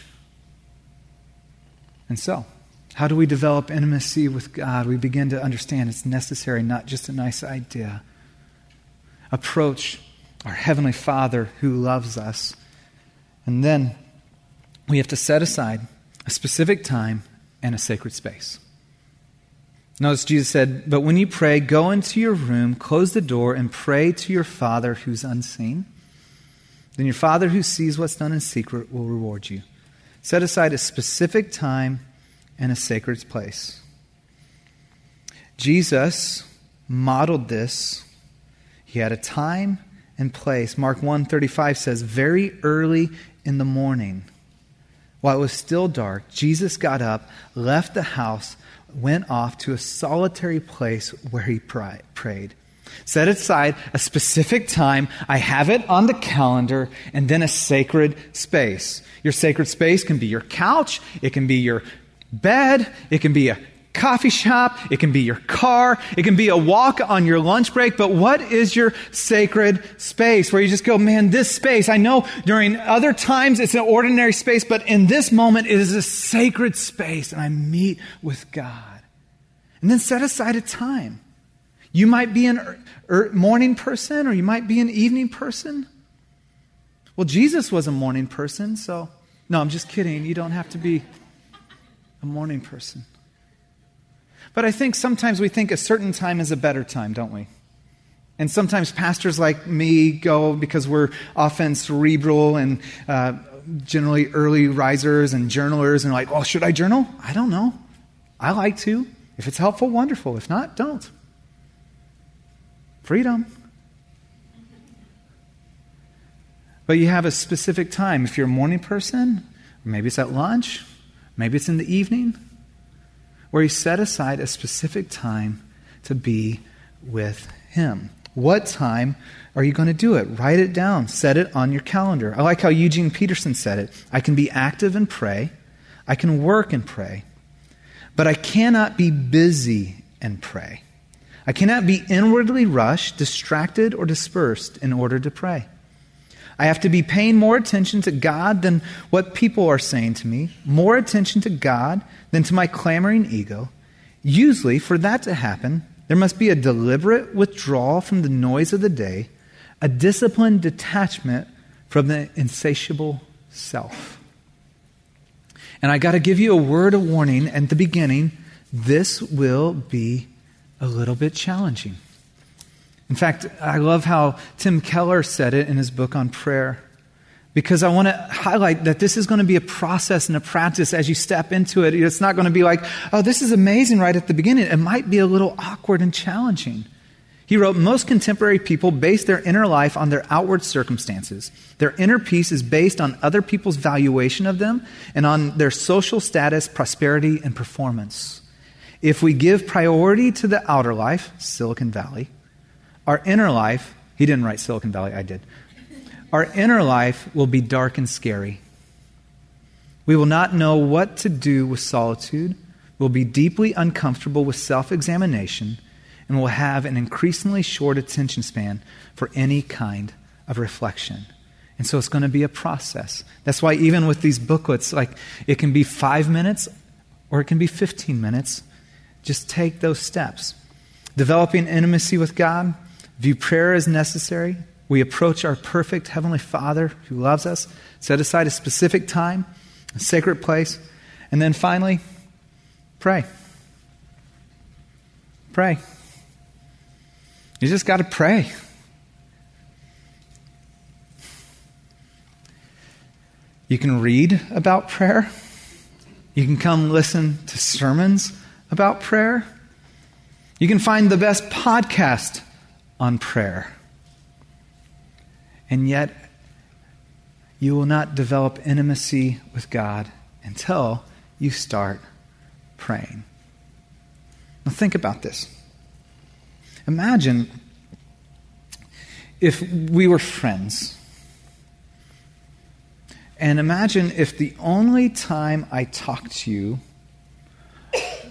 And so, how do we develop intimacy with God? We begin to understand it's necessary, not just a nice idea. Approach our Heavenly Father who loves us. And then we have to set aside a specific time and a sacred space. Notice Jesus said, But when you pray, go into your room, close the door, and pray to your Father who's unseen. Then your Father who sees what's done in secret will reward you. Set aside a specific time and a sacred place. Jesus modeled this. He had a time and place. Mark 1:35 says, "Very early in the morning." While it was still dark, Jesus got up, left the house, went off to a solitary place where he prayed. Set aside a specific time. I have it on the calendar, and then a sacred space. Your sacred space can be your couch, it can be your bed, it can be a coffee shop, it can be your car, it can be a walk on your lunch break, but what is your sacred space where you just go, man, this space, I know during other times it's an ordinary space, but in this moment it is a sacred space and I meet with God. And then set aside a time. You might be a er, morning person or you might be an evening person. Well, Jesus was a morning person, so no, I'm just kidding. You don't have to be a morning person. But I think sometimes we think a certain time is a better time, don't we? And sometimes pastors like me go because we're often cerebral and uh, generally early risers and journalers and like, well, should I journal? I don't know. I like to. If it's helpful, wonderful. If not, don't. Freedom. But you have a specific time. If you're a morning person, maybe it's at lunch, maybe it's in the evening, where you set aside a specific time to be with Him. What time are you going to do it? Write it down. Set it on your calendar. I like how Eugene Peterson said it. I can be active and pray. I can work and pray. But I cannot be busy and pray. I cannot be inwardly rushed, distracted, or dispersed in order to pray. I have to be paying more attention to God than what people are saying to me, more attention to God than to my clamoring ego. Usually, for that to happen, there must be a deliberate withdrawal from the noise of the day, a disciplined detachment from the insatiable self. And I got to give you a word of warning at the beginning this will be a little bit challenging. In fact, I love how Tim Keller said it in his book on prayer because I want to highlight that this is going to be a process and a practice as you step into it. It's not going to be like, oh, this is amazing right at the beginning. It might be a little awkward and challenging. He wrote, Most contemporary people base their inner life on their outward circumstances. Their inner peace is based on other people's valuation of them and on their social status, prosperity, and performance. If we give priority to the outer life, Silicon Valley, our inner life, he didn't write Silicon Valley, I did our inner life will be dark and scary. We will not know what to do with solitude, we'll be deeply uncomfortable with self examination, and will have an increasingly short attention span for any kind of reflection. And so it's going to be a process. That's why, even with these booklets, like it can be five minutes or it can be 15 minutes. Just take those steps. Developing intimacy with God, view prayer as necessary, we approach our perfect Heavenly Father who loves us, set aside a specific time, a sacred place, and then finally, pray. Pray. You just got to pray. You can read about prayer. You can come listen to sermons about prayer. You can find the best podcast on prayer. And yet, you will not develop intimacy with God until you start praying. Now, think about this. Imagine if we were friends. And imagine if the only time I talked to you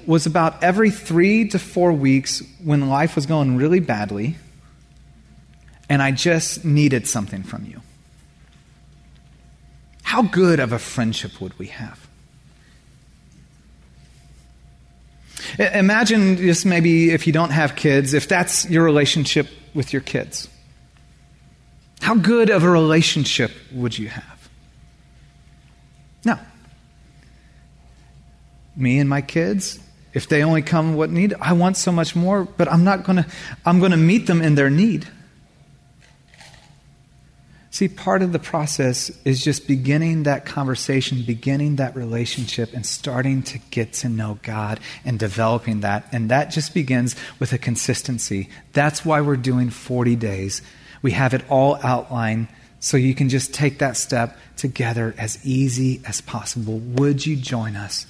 was about every three to four weeks when life was going really badly and I just needed something from you. How good of a friendship would we have? Imagine just maybe if you don't have kids, if that's your relationship with your kids. How good of a relationship would you have? No. Me and my kids, if they only come what need, I want so much more, but I'm not going to I'm going to meet them in their need. See, part of the process is just beginning that conversation, beginning that relationship, and starting to get to know God and developing that. And that just begins with a consistency. That's why we're doing 40 days. We have it all outlined so you can just take that step together as easy as possible. Would you join us?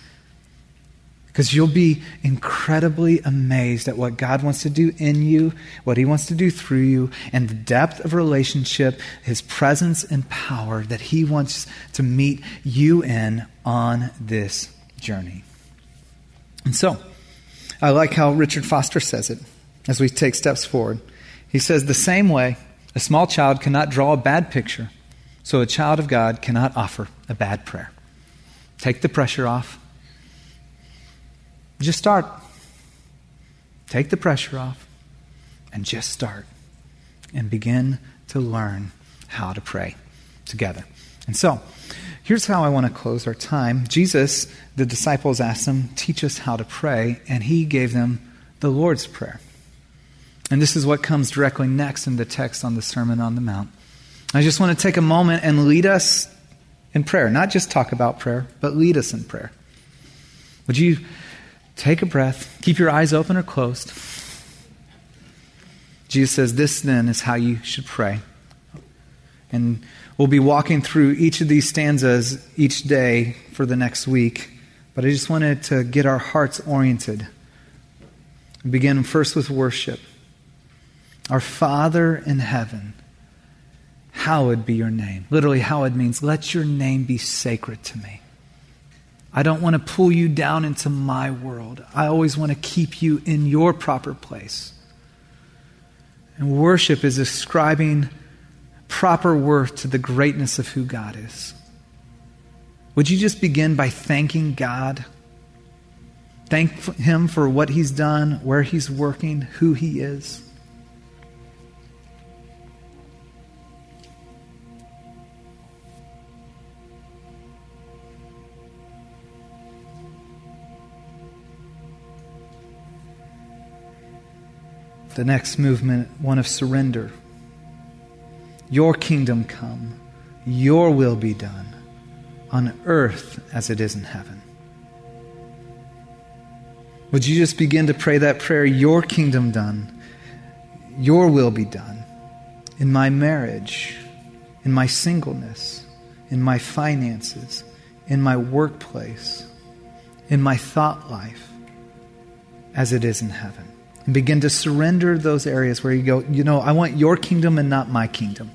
Because you'll be incredibly amazed at what God wants to do in you, what He wants to do through you, and the depth of relationship, His presence and power that He wants to meet you in on this journey. And so, I like how Richard Foster says it as we take steps forward. He says, The same way a small child cannot draw a bad picture, so a child of God cannot offer a bad prayer. Take the pressure off just start. Take the pressure off and just start and begin to learn how to pray together. And so, Here's how I want to close our time. Jesus, the disciples asked him, Teach us how to pray, and he gave them the Lord's Prayer. And this is what comes directly next in the text on the Sermon on the Mount. I just want to take a moment and lead us in prayer. Not just talk about prayer, but lead us in prayer. Would you take a breath, keep your eyes open or closed? Jesus says, This then is how you should pray. And we'll be walking through each of these stanzas each day for the next week. But I just wanted to get our hearts oriented. Begin first with worship. Our Father in heaven, hallowed be your name. Literally, hallowed means let your name be sacred to me. I don't want to pull you down into my world. I always want to keep you in your proper place. And worship is ascribing proper worth to the greatness of who God is. Would you just begin by thanking God? Thank Him for what He's done, where He's working, who He is. The next movement, one of surrender. Your kingdom come, your will be done, on earth as it is in heaven. Would you just begin to pray that prayer, Your kingdom done, Your will be done, in my marriage, in my singleness, in my finances, in my workplace, in my thought life, as it is in heaven? And begin to surrender those areas where you go, you know, I want your kingdom and not my kingdom.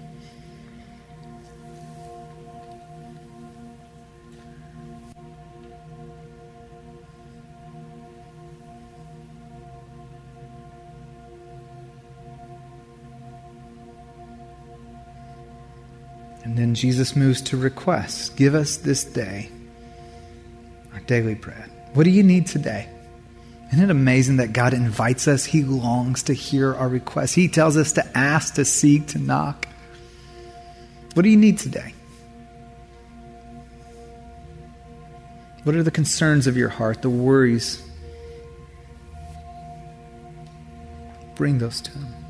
And then Jesus moves to requests. Give us this day our daily bread. What do you need today? Isn't it amazing that God invites us? He longs to hear our requests. He tells us to ask, to seek, to knock. What do you need today? What are the concerns of your heart, the worries? Bring those to Him.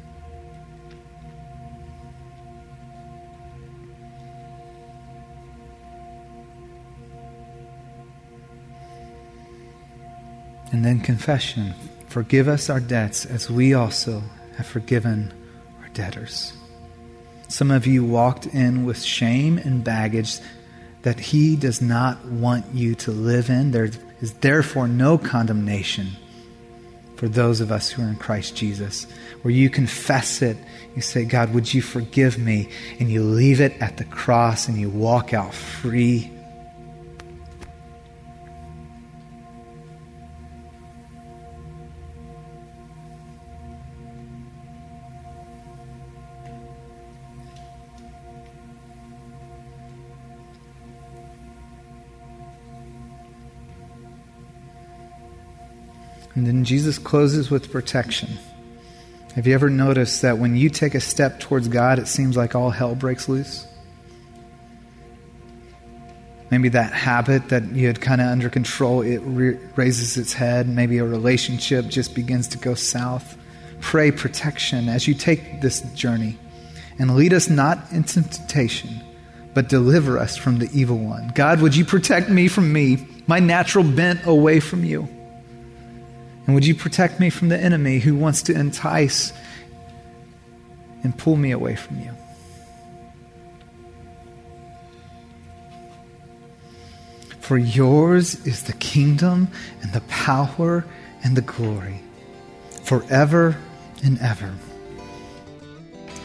And then confession. Forgive us our debts as we also have forgiven our debtors. Some of you walked in with shame and baggage that He does not want you to live in. There is therefore no condemnation for those of us who are in Christ Jesus. Where you confess it, you say, God, would you forgive me? And you leave it at the cross and you walk out free And then Jesus closes with protection. Have you ever noticed that when you take a step towards God, it seems like all hell breaks loose? Maybe that habit that you had kind of under control, it re- raises its head. Maybe a relationship just begins to go south. Pray protection as you take this journey. And lead us not into temptation, but deliver us from the evil one. God, would you protect me from me, my natural bent away from you? And would you protect me from the enemy who wants to entice and pull me away from you? For yours is the kingdom and the power and the glory forever and ever.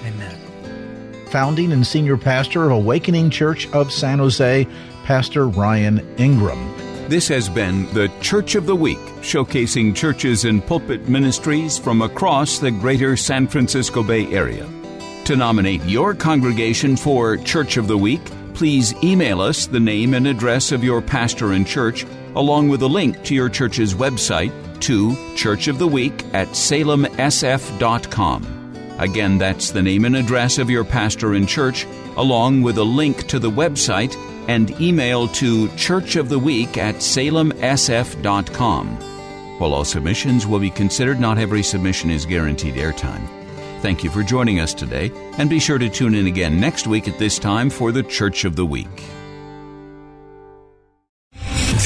Amen. Founding and senior pastor of Awakening Church of San Jose, Pastor Ryan Ingram. This has been the Church of the Week, showcasing churches and pulpit ministries from across the greater San Francisco Bay Area. To nominate your congregation for Church of the Week, please email us the name and address of your pastor and church, along with a link to your church's website to Church of the Week at salemsf.com. Again, that's the name and address of your pastor and church, along with a link to the website and email to churchoftheweek at salemsf.com. While all submissions will be considered, not every submission is guaranteed airtime. Thank you for joining us today, and be sure to tune in again next week at this time for the Church of the Week.